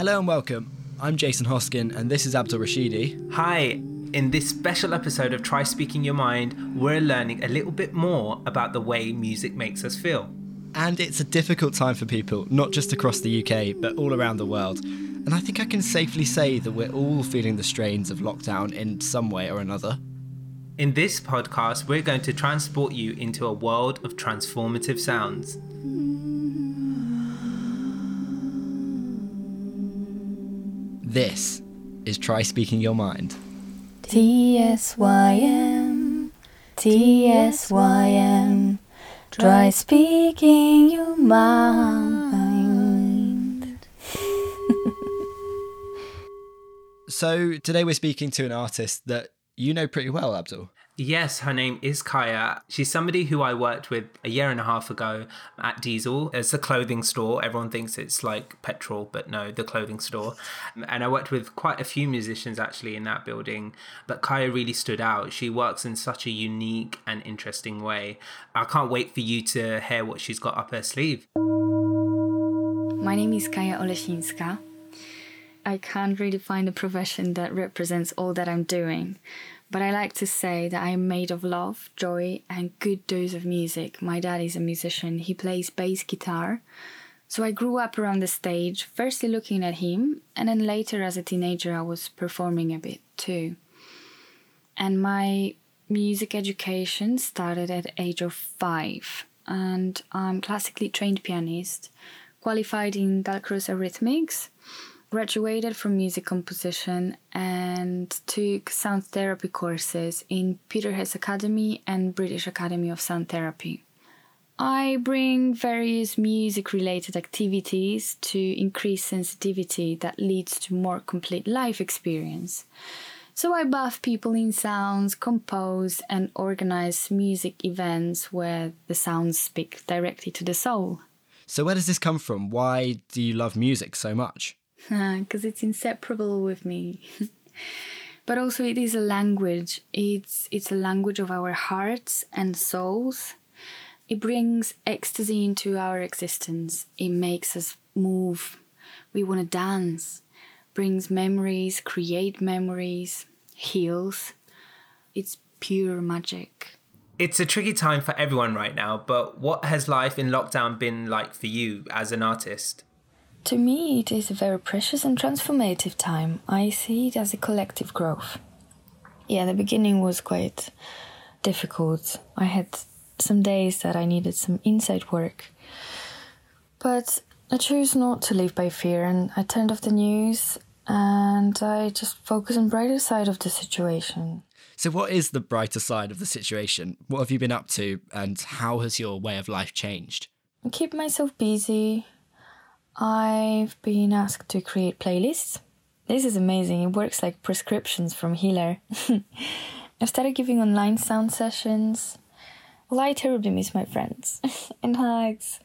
Hello and welcome. I'm Jason Hoskin, and this is Abdul Rashidi. Hi. In this special episode of Try Speaking Your Mind, we're learning a little bit more about the way music makes us feel. And it's a difficult time for people, not just across the UK, but all around the world. And I think I can safely say that we're all feeling the strains of lockdown in some way or another. In this podcast, we're going to transport you into a world of transformative sounds. This is Try Speaking Your Mind. T-S-Y-M, T-S-Y-M, try speaking your mind. So today we're speaking to an artist that you know pretty well, Abdul. Yes, her name is Kaja. She's somebody who I worked with a year and a half ago at Diesel. It's a clothing store. Everyone thinks it's like petrol, but no, the clothing store. And I worked with quite a few musicians actually in that building. But Kaja really stood out. She works in such a unique and interesting way. I can't wait for you to hear what she's got up her sleeve. My name is Kaja Olesińska. I can't really find a profession that represents all that I'm doing. But I like to say that I am made of love, joy, and good dose of music. My dad is a musician, he plays bass guitar. So I grew up around the stage, firstly looking at him, and then later as a teenager, I was performing a bit too. And my music education started at age of five, and I'm classically trained pianist, qualified in Dalcroze Eurhythmics graduated from music composition and took sound therapy courses in Peterhead Academy and British Academy of Sound Therapy. I bring various music related activities to increase sensitivity that leads to more complete life experience. So I buff people in sounds, compose and organize music events where the sounds speak directly to the soul. So where does this come from? Why do you love music so much? Because it's inseparable with me. but also it is a language. It's it's a language of our hearts and souls. It brings ecstasy into our existence. It makes us move. We want to dance. Brings memories, create memories, heals. It's pure magic. It's a tricky time for everyone right now, but what has life in lockdown been like for you as an artist? To me, it is a very precious and transformative time. I see it as a collective growth. Yeah, the beginning was quite difficult. I had some days that I needed some inside work. But I chose not to live by fear and I turned off the news and I just focused on brighter side of the situation. So what is the brighter side of the situation? What have you been up to and how has your way of life changed? I keep myself busy, I've been asked to create playlists. This is amazing. It works like prescriptions from healer. I've started giving online sound sessions. Well, I terribly miss my friends and hugs.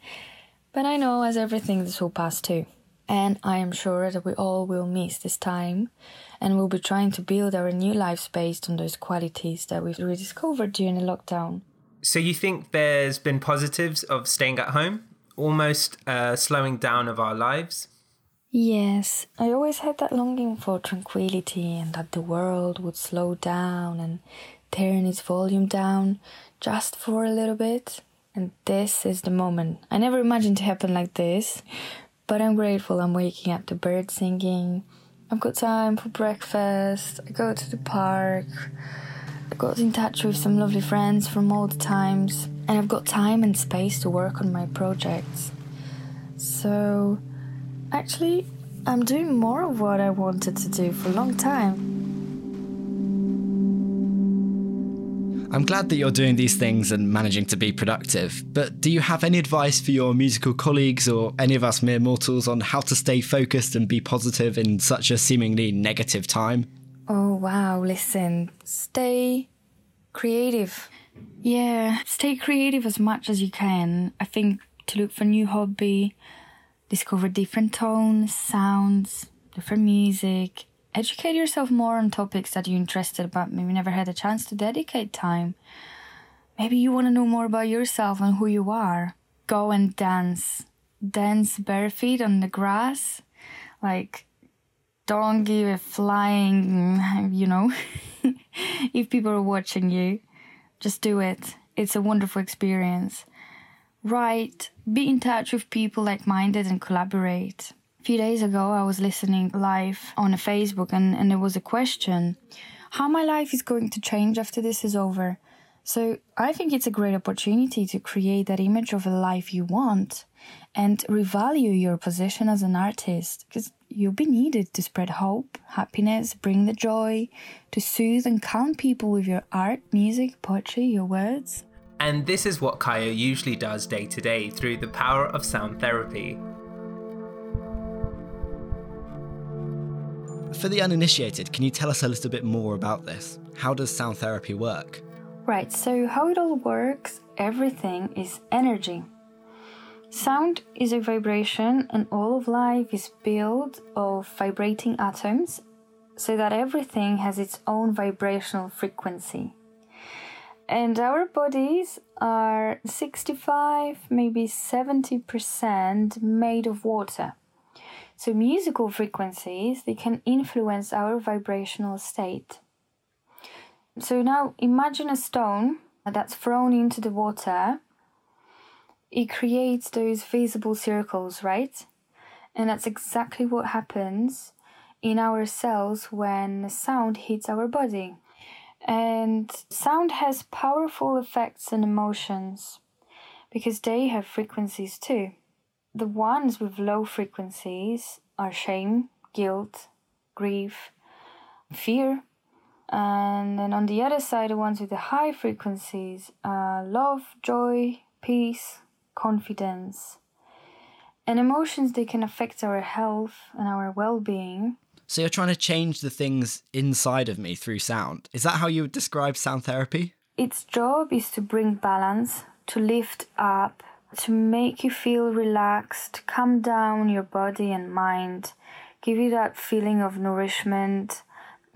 But I know as everything this will pass too. And I am sure that we all will miss this time and we'll be trying to build our new lives based on those qualities that we've rediscovered during the lockdown. So you think there's been positives of staying at home? Almost uh, slowing down of our lives? Yes, I always had that longing for tranquility and that the world would slow down and turn its volume down just for a little bit. And this is the moment. I never imagined to happen like this, but I'm grateful I'm waking up to birds singing. I've got time for breakfast. I go to the park. I got in touch with some lovely friends from old times and I've got time and space to work on my projects. So, actually, I'm doing more of what I wanted to do for a long time. I'm glad that you're doing these things and managing to be productive, but do you have any advice for your musical colleagues or any of us mere mortals on how to stay focused and be positive in such a seemingly negative time? Oh, wow, listen, stay creative. Yeah, stay creative as much as you can. I think to look for new hobby, discover different tones, sounds, different music, educate yourself more on topics that you're interested about, maybe never had a chance to dedicate time. Maybe you want to know more about yourself and who you are. Go and dance. Dance bare feet on the grass. Like don't give a flying, you know, if people are watching you, just do it. It's a wonderful experience. Write, be in touch with people like minded and collaborate. A few days ago, I was listening live on a Facebook and, and there was a question how my life is going to change after this is over. So I think it's a great opportunity to create that image of a life you want and revalue your position as an artist because you'll be needed to spread hope, happiness, bring the joy, to soothe and calm people with your art, music, poetry, your words. And this is what Kaja usually does day to day through the power of sound therapy. For the uninitiated, can you tell us a little bit more about this? How does sound therapy work? Right, so how it all works, everything is energy. Sound is a vibration, and all of life is built of vibrating atoms, so that everything has its own vibrational frequency. And our bodies are 65, maybe 70% made of water. So musical frequencies, they can influence our vibrational state. So now imagine a stone that's thrown into the water. It creates those visible circles, right? And that's exactly what happens in our cells when sound hits our body. And sound has powerful effects and emotions because they have frequencies too. The ones with low frequencies are shame, guilt, grief, fear, and then on the other side, the ones with the high frequencies are love, joy, peace, confidence. And emotions, they can affect our health and our well being. So you're trying to change the things inside of me through sound. Is that how you would describe sound therapy? Its job is to bring balance, to lift up, to make you feel relaxed, calm down your body and mind, give you that feeling of nourishment,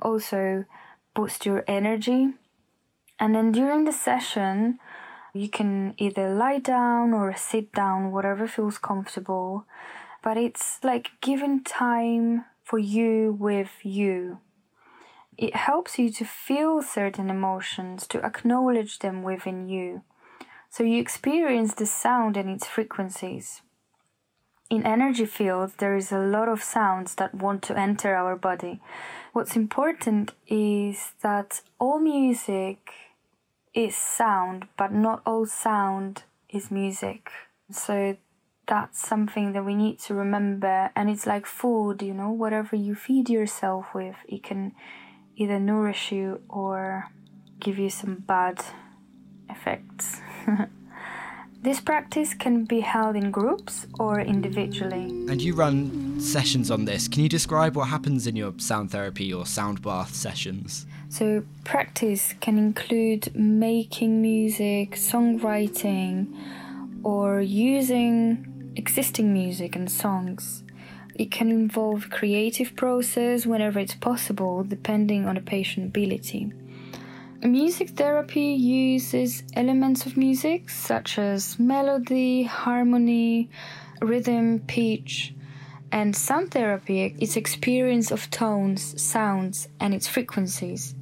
also boost your energy. And then during the session, you can either lie down or sit down, whatever feels comfortable. But it's like giving time for you with you. It helps you to feel certain emotions, to acknowledge them within you. So you experience the sound and its frequencies. In energy fields, there is a lot of sounds that want to enter our body. What's important is that all music is sound, but not all sound is music. So that's something that we need to remember. And it's like food, you know, whatever you feed yourself with, it can either nourish you or give you some bad effects. This practice can be held in groups or individually. And you run sessions on this. Can you describe what happens in your sound therapy or sound bath sessions? So, practice can include making music, songwriting, or using existing music and songs. It can involve creative process whenever it's possible, depending on the patient ability. Music therapy uses elements of music such as melody, harmony, rhythm, pitch, and sound therapy is experience of tones, sounds, and its frequencies.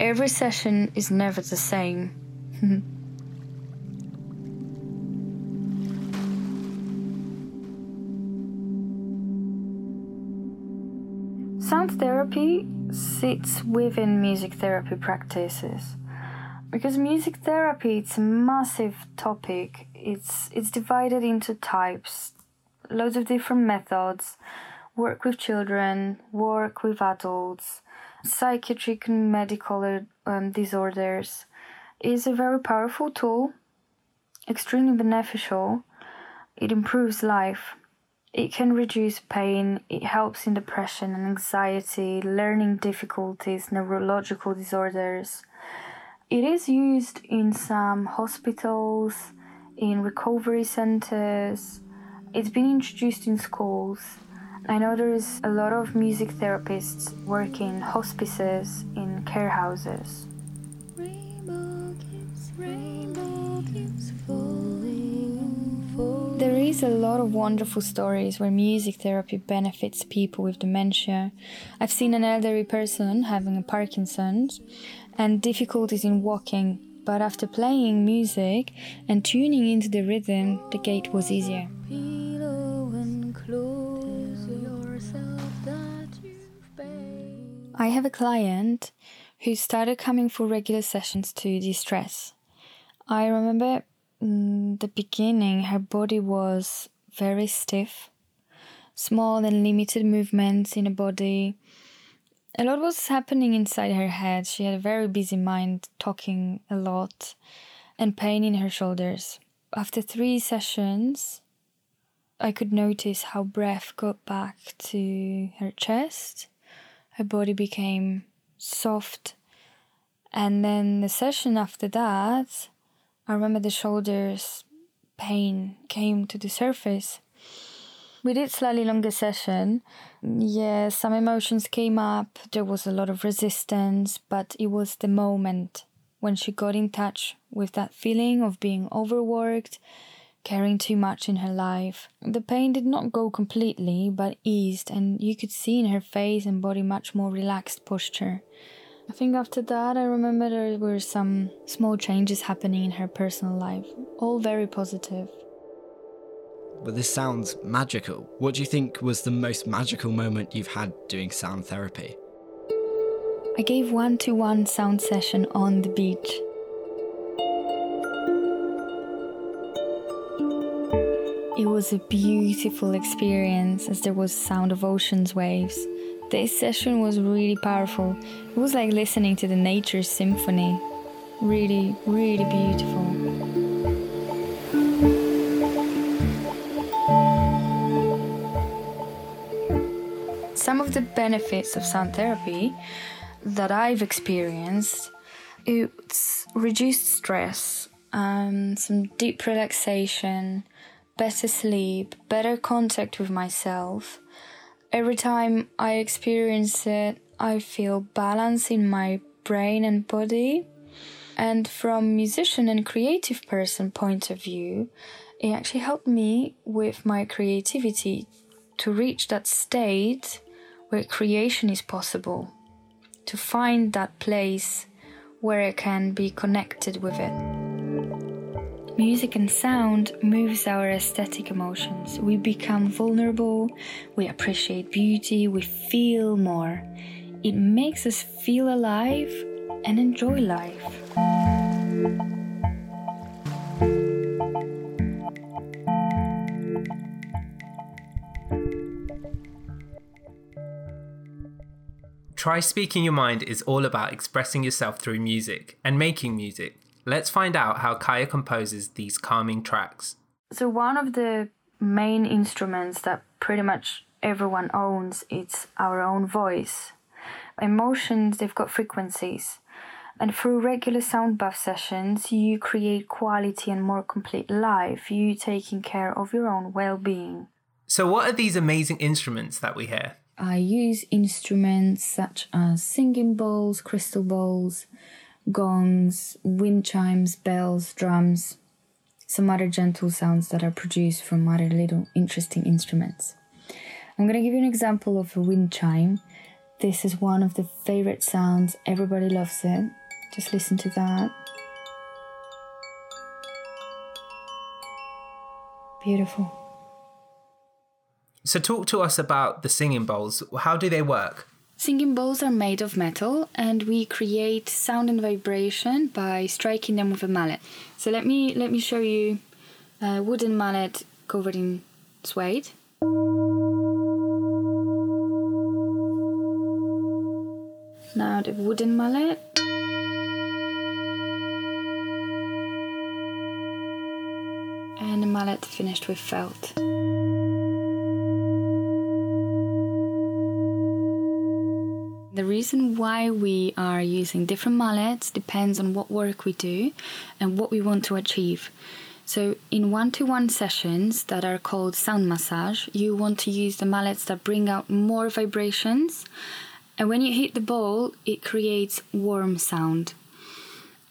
Every session is never the same. Sound therapy sits within music therapy practices. Because music therapy it's a massive topic. It's it's divided into types loads of different methods. Work with children work with adults psychiatric and medical um, disorders is a very powerful tool extremely beneficial it improves life it can reduce pain, it helps in depression and anxiety, learning difficulties, neurological disorders. It is used in some hospitals, in recovery centers. It's been introduced in schools. I know there's a lot of music therapists working in hospices, in care houses. There is a lot of wonderful stories where music therapy benefits people with dementia. I've seen an elderly person having a Parkinson's and difficulties in walking, but after playing music and tuning into the rhythm, the gait was easier. I have a client who started coming for regular sessions to de stress. I remember in the beginning, her body was very stiff, small and limited movements in the body. A lot was happening inside her head. She had a very busy mind, talking a lot, and pain in her shoulders. After three sessions, I could notice how breath got back to her chest her body became soft. And then the session after that, I remember the shoulders pain came to the surface. We did slightly longer session. Yeah, some emotions came up. There was a lot of resistance, but it was the moment when she got in touch with that feeling of being overworked carrying too much in her life. The pain did not go completely, but eased, and you could see in her face and body much more relaxed posture. I think after that, I remember there were some small changes happening in her personal life, all very positive. Well, this sounds magical. What do you think was the most magical moment you've had doing sound therapy? I gave one to one sound session on the beach. It was a beautiful experience as there was sound of ocean's waves. This session was really powerful. It was like listening to the nature symphony. Really, really beautiful. Some of the benefits of sound therapy that I've experienced it's reduced stress, um, some deep relaxation, better sleep, better contact with myself. Every time I experience it, I feel balance in my brain and body. And from musician and creative person point of view, it actually helped me with my creativity to reach that state where creation is possible, to find that place where I can be connected with it. Music and sound moves our aesthetic emotions. We become vulnerable, we appreciate beauty, we feel more. It makes us feel alive and enjoy life. Try Speaking Your Mind is all about expressing yourself through music and making music. Let's find out how Kaja composes these calming tracks. So, one of the main instruments that pretty much everyone owns is our own voice. Emotions, they've got frequencies. And through regular sound bath sessions, you create quality and more complete life, you taking care of your own well being. So, what are these amazing instruments that we hear? I use instruments such as singing bowls, crystal bowls, gongs, wind chimes, bells, drums, some other gentle sounds that are produced from other little interesting instruments. I'm going to give you an example of a wind chime. This is one of the favorite sounds, everybody loves it. Just listen to that. Beautiful. So, talk to us about the singing bowls. How do they work? Singing bowls are made of metal and we create sound and vibration by striking them with a mallet. So let me let me show you a wooden mallet covered in suede. Now the wooden mallet. And the mallet finished with felt. The reason why we are using different mallets depends on what work we do and what we want to achieve. So, in one to one sessions that are called sound massage, you want to use the mallets that bring out more vibrations. And when you hit the ball, it creates warm sound.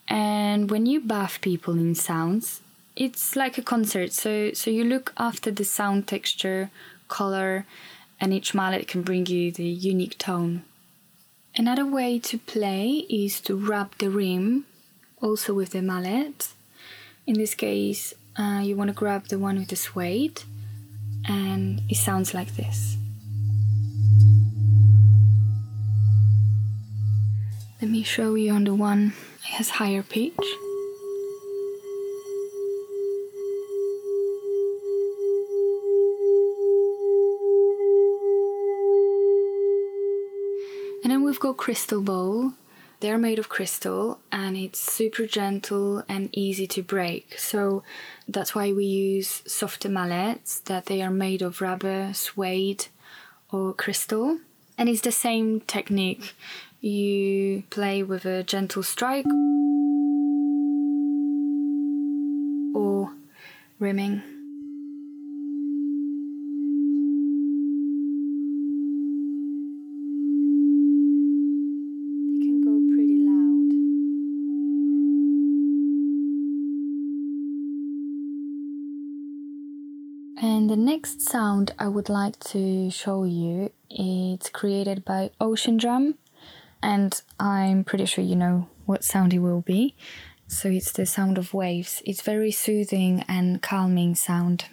And when you bath people in sounds, it's like a concert. So so you look after the sound texture, color, and each mallet can bring you the unique tone. Another way to play is to wrap the rim also with the mallet. In this case, uh, you want to grab the one with the suede, and it sounds like this. Let me show you on the one it has higher pitch. And then we've got crystal bowl. They're made of crystal and it's super gentle and easy to break. So that's why we use softer mallets that they are made of rubber, suede, or crystal. And it's the same technique. You play with a gentle strike or rimming. They can go pretty loud. The next sound I would like to show you it's created by Ocean Drum and I'm pretty sure you know what sound it will be. So it's the sound of waves. It's very soothing and calming sound.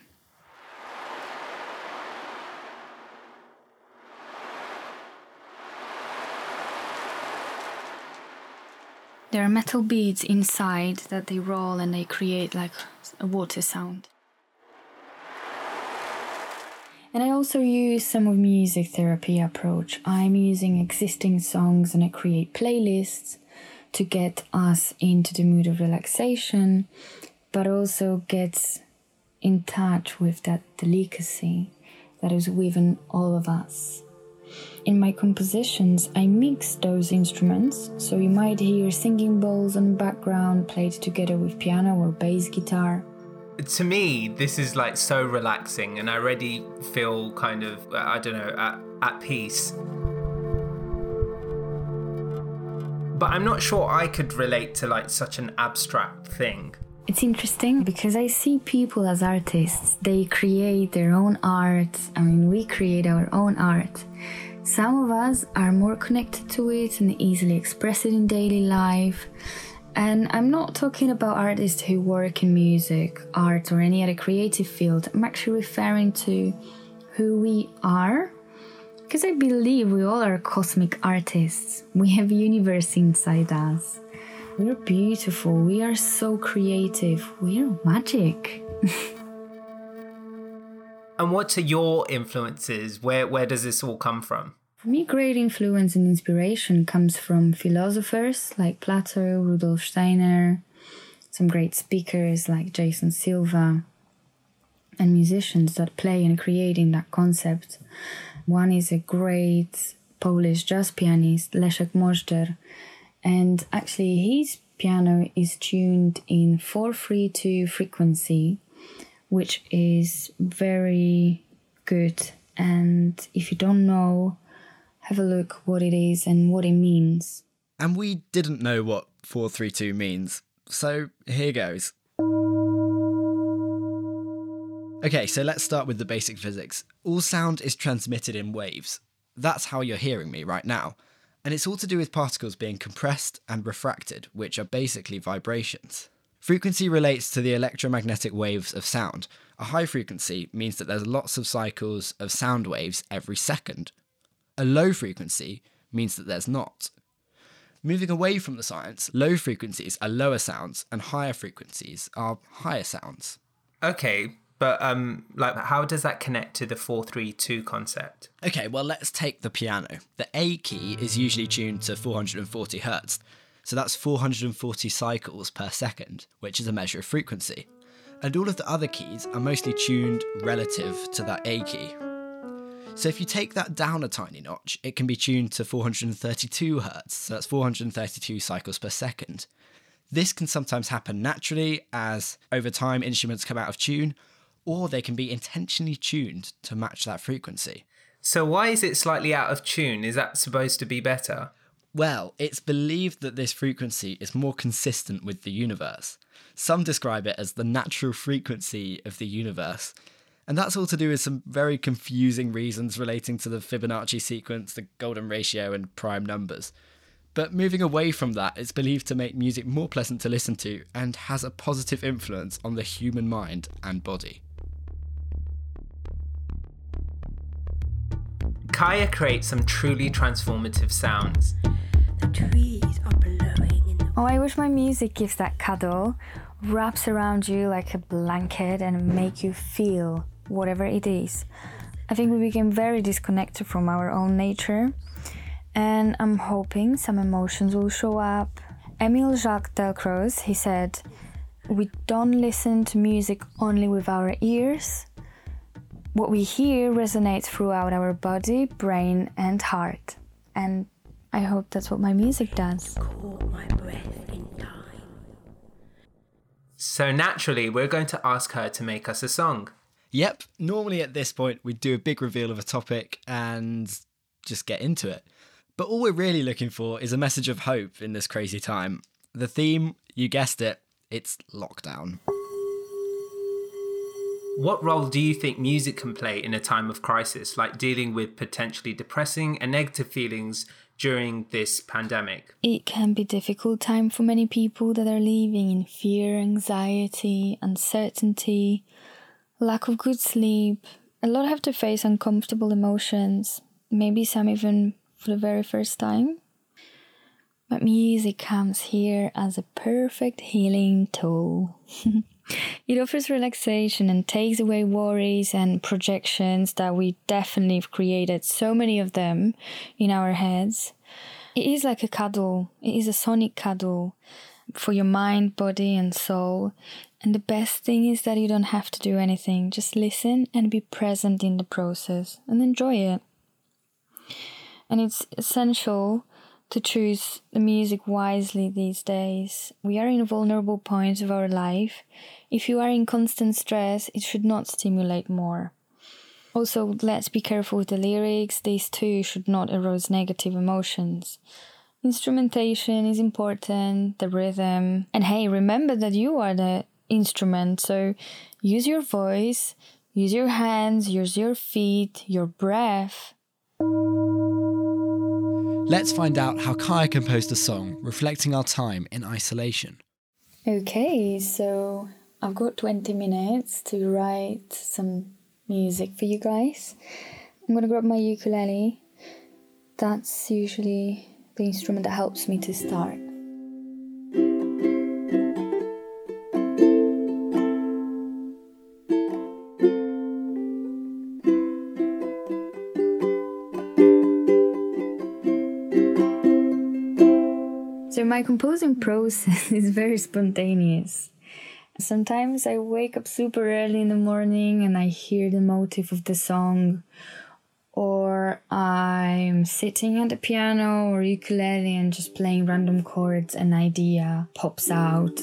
There are metal beads inside that they roll and they create like a water sound. And I also use some of music therapy approach. I'm using existing songs and I create playlists to get us into the mood of relaxation, but also gets in touch with that delicacy that is within all of us. In my compositions, I mix those instruments, so you might hear singing bowls on background played together with piano or bass guitar. To me, this is like so relaxing, and I already feel kind of, uh, I don't know, at, at peace. But I'm not sure I could relate to like such an abstract thing. It's interesting because I see people as artists. They create their own art. I mean, we create our own art. Some of us are more connected to it and easily express it in daily life. And I'm not talking about artists who work in music, art, or any other creative field. I'm actually referring to who we are. Because I believe we all are cosmic artists. We have universe inside us. We're beautiful. We are so creative. We're magic. And what are your influences? Where where does this all come from? For me, great influence and inspiration comes from philosophers like Plato, Rudolf Steiner, some great speakers like Jason Silva, and musicians that play and create in that concept. One is a great Polish jazz pianist, Leszek Możdżer, and actually his piano is tuned in 432 frequency, which is very good. And if you don't know, have a look what it is and what it means. And we didn't know what 432 means, so here goes. Okay, so let's start with the basic physics. All sound is transmitted in waves. That's how you're hearing me right now. And it's all to do with particles being compressed and refracted, which are basically vibrations. Frequency relates to the electromagnetic waves of sound. A high frequency means that there's lots of cycles of sound waves every second. A low frequency means that there's not. Moving away from the science, low frequencies are lower sounds and higher frequencies are higher sounds. Okay, but um like how does that connect to the 432 concept? Okay, well, let's take the piano. The A key is usually tuned to 440 hertz, so that's 440 cycles per second, which is a measure of frequency. And all of the other keys are mostly tuned relative to that A key. So if you take that down a tiny notch, it can be tuned to 432 hertz, so that's 432 cycles per second. This can sometimes happen naturally as over time instruments come out of tune, or they can be intentionally tuned to match that frequency. So why is it slightly out of tune? Is that supposed to be better? Well, it's believed that this frequency is more consistent with the universe. Some describe it as the natural frequency of the universe. And that's all to do with some very confusing reasons relating to the Fibonacci sequence, the golden ratio, and prime numbers. But moving away from that, it's believed to make music more pleasant to listen to and has a positive influence on the human mind and body. Kaja creates some truly transformative sounds. The trees are blowing in the Oh, I wish my music gives that cuddle, wraps around you like a blanket, and make you feel whatever it is. I think we became very disconnected from our own nature, and I'm hoping some emotions will show up. Emile Jaques-Dalcroze, he said, "We don't listen to music only with our ears. What we hear resonates throughout our body, brain, and heart." And I hope that's what my music does. caught my breath in time. So naturally, we're going to ask her to make us a song. Yep, normally at this point we'd do a big reveal of a topic and just get into it. But all we're really looking for is a message of hope in this crazy time. The theme, you guessed it, it's lockdown. What role do you think music can play in a time of crisis, like dealing with potentially depressing and negative feelings during this pandemic? It can be difficult time for many people that are living in fear, anxiety, uncertainty, lack of good sleep. A lot have to face uncomfortable emotions, maybe some even for the very first time. But music comes here as a perfect healing tool. it offers relaxation and takes away worries and projections that we definitely have created so many of them in our heads. It is like a cuddle, it is a sonic cuddle for your mind, body, and soul. And the best thing is that you don't have to do anything, just listen and be present in the process and enjoy it. And it's essential to choose the music wisely these days. We are in vulnerable points of our life. If you are in constant stress, it should not stimulate more. Also, let's be careful with the lyrics, these too should not arouse negative emotions. Instrumentation is important, the rhythm, and hey, remember that you are the instrument, so use your voice, use your hands, use your feet, your breath. Let's find out how Kaja composed a song reflecting our time in isolation. Okay, so I've got 20 minutes to write some music for you guys. I'm gonna grab my ukulele. That's usually the instrument that helps me to start. So, my composing process is very spontaneous. Sometimes I wake up super early in the morning and I hear the motive of the song, or I'm sitting at the piano or ukulele and just playing random chords, an idea pops out.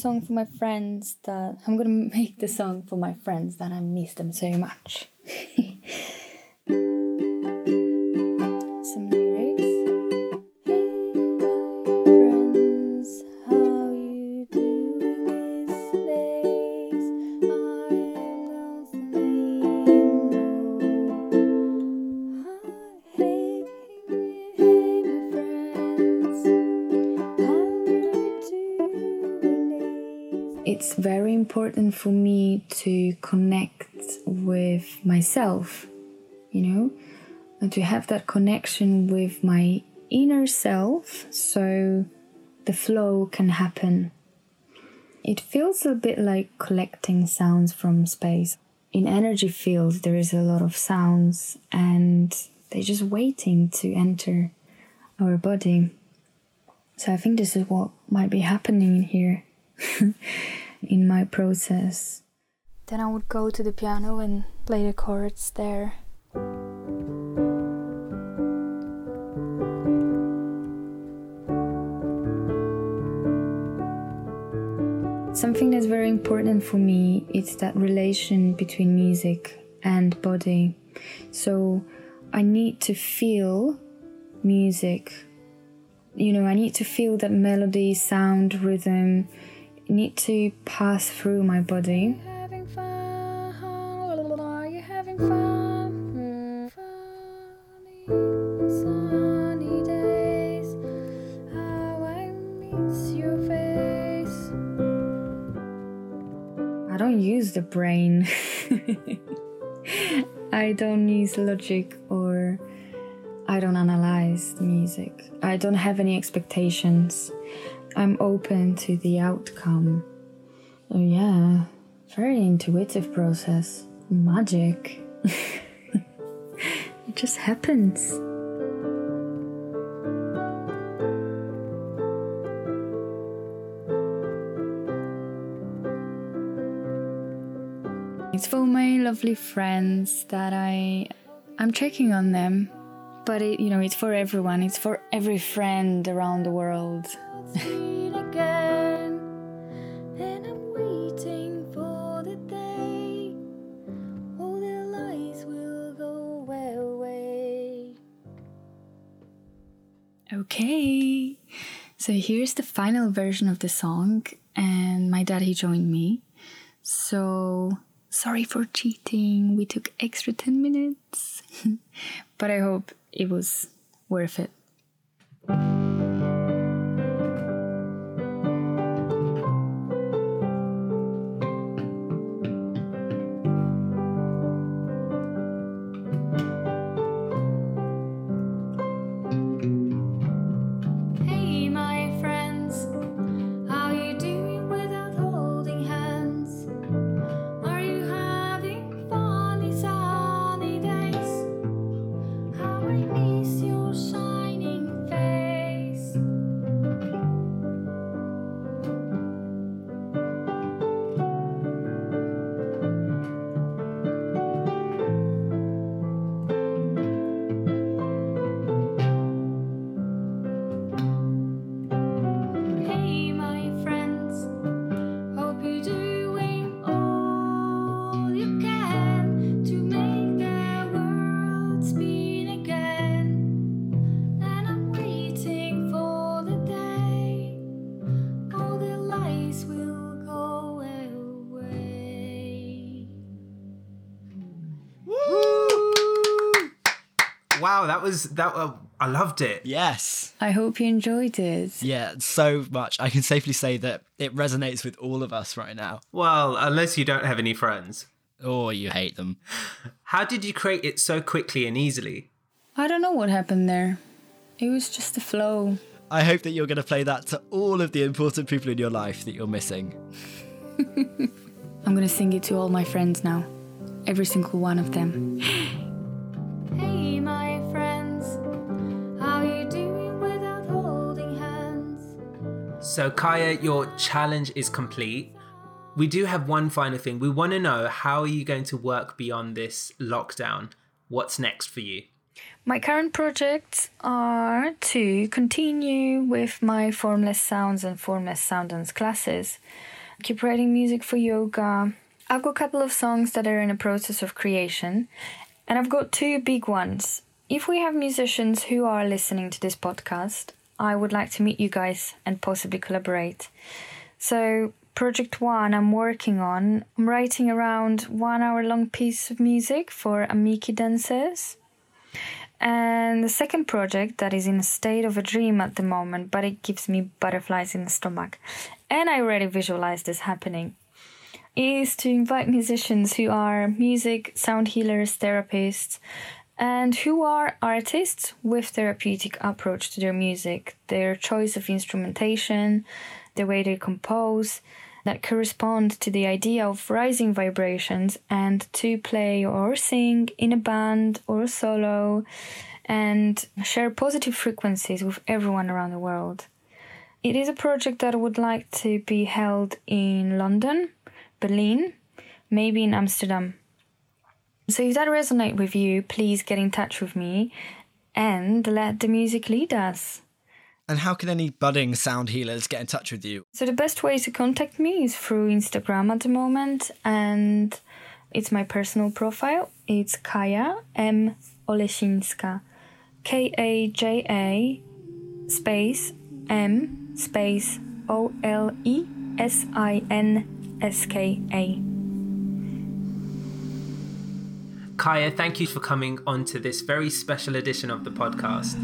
Song for my friends that I'm gonna make the song for my friends that I miss them so much. With myself, you know, and to have that connection with my inner self so the flow can happen. It feels a bit like collecting sounds from space. In energy fields, there is a lot of sounds and they're just waiting to enter our body. So I think this is what might be happening here in my process. Then I would go to the piano and play the chords there. Something that's very important for me is that relation between music and body. So I need to feel music. You know, I need to feel that melody, sound, rhythm need to pass through my body use the brain. I don't use logic or I don't analyze music. I don't have any expectations. I'm open to the outcome. Oh, yeah, very intuitive process. Magic. it just happens. It's for my lovely friends that I I'm checking on them. But it, you know, it's for everyone. It's for every friend around the world. Okay, so here's the final version of the song, and my daddy joined me. So sorry for cheating, we took extra 10 minutes, but I hope it was worth it. Wow, that was that. Uh, I loved it. Yes. I hope you enjoyed it. Yeah, so much. I can safely say that it resonates with all of us right now. Well, unless you don't have any friends. Or you hate them. How did you create it so quickly and easily? I don't know what happened there. It was just a flow. I hope that you're going to play that to all of the important people in your life that you're missing. I'm gonna sing it to all my friends now. Every single one of them. So, Kaja, your challenge is complete. We do have one final thing. We want to know how are you going to work beyond this lockdown? What's next for you? My current projects are to continue with my formless sounds and formless sound dance classes, keep writing music for yoga. I've got a couple of songs that are in a process of creation, and I've got two big ones. If we have musicians who are listening to this podcast, I would like to meet you guys and possibly collaborate. So, project one I'm working on, I'm writing around one hour long piece of music for Amiki dancers. And the second project that is in a state of a dream at the moment, but it gives me butterflies in the stomach, and I already visualize this happening, is to invite musicians who are music, sound healers, therapists, and who are artists with therapeutic approach to their music, their choice of instrumentation, the way they compose, that correspond to the idea of rising vibrations and to play or sing in a band or solo and share positive frequencies with everyone around the world. It is a project that would like to be held in London, Berlin, maybe in Amsterdam. So if that resonates with you, please get in touch with me and let the music lead us. And how can any budding sound healers get in touch with you? So the best way to contact me is through Instagram at the moment, and it's my personal profile. It's Kaja M Olesińska, K A J A space M space O L E S I N S K A. Kaja, thank you for coming on to this very special edition of the podcast.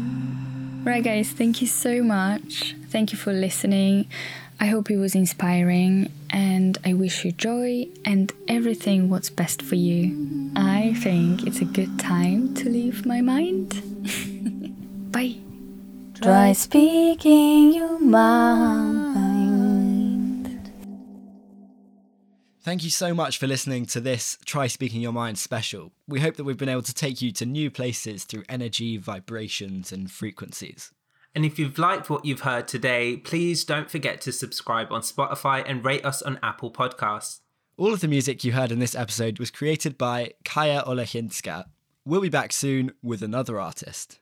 Right, guys, thank you so much. Thank you for listening. I hope it was inspiring and I wish you joy and everything what's best for you. I think it's a good time to leave my mind. Bye. Try speaking your mind. Thank you so much for listening to this Try Speaking Your Mind special. We hope that we've been able to take you to new places through energy, vibrations, and frequencies. And if you've liked what you've heard today, please don't forget to subscribe on Spotify and rate us on Apple Podcasts. All of the music you heard in this episode was created by Kaja Olesińska. We'll be back soon with another artist.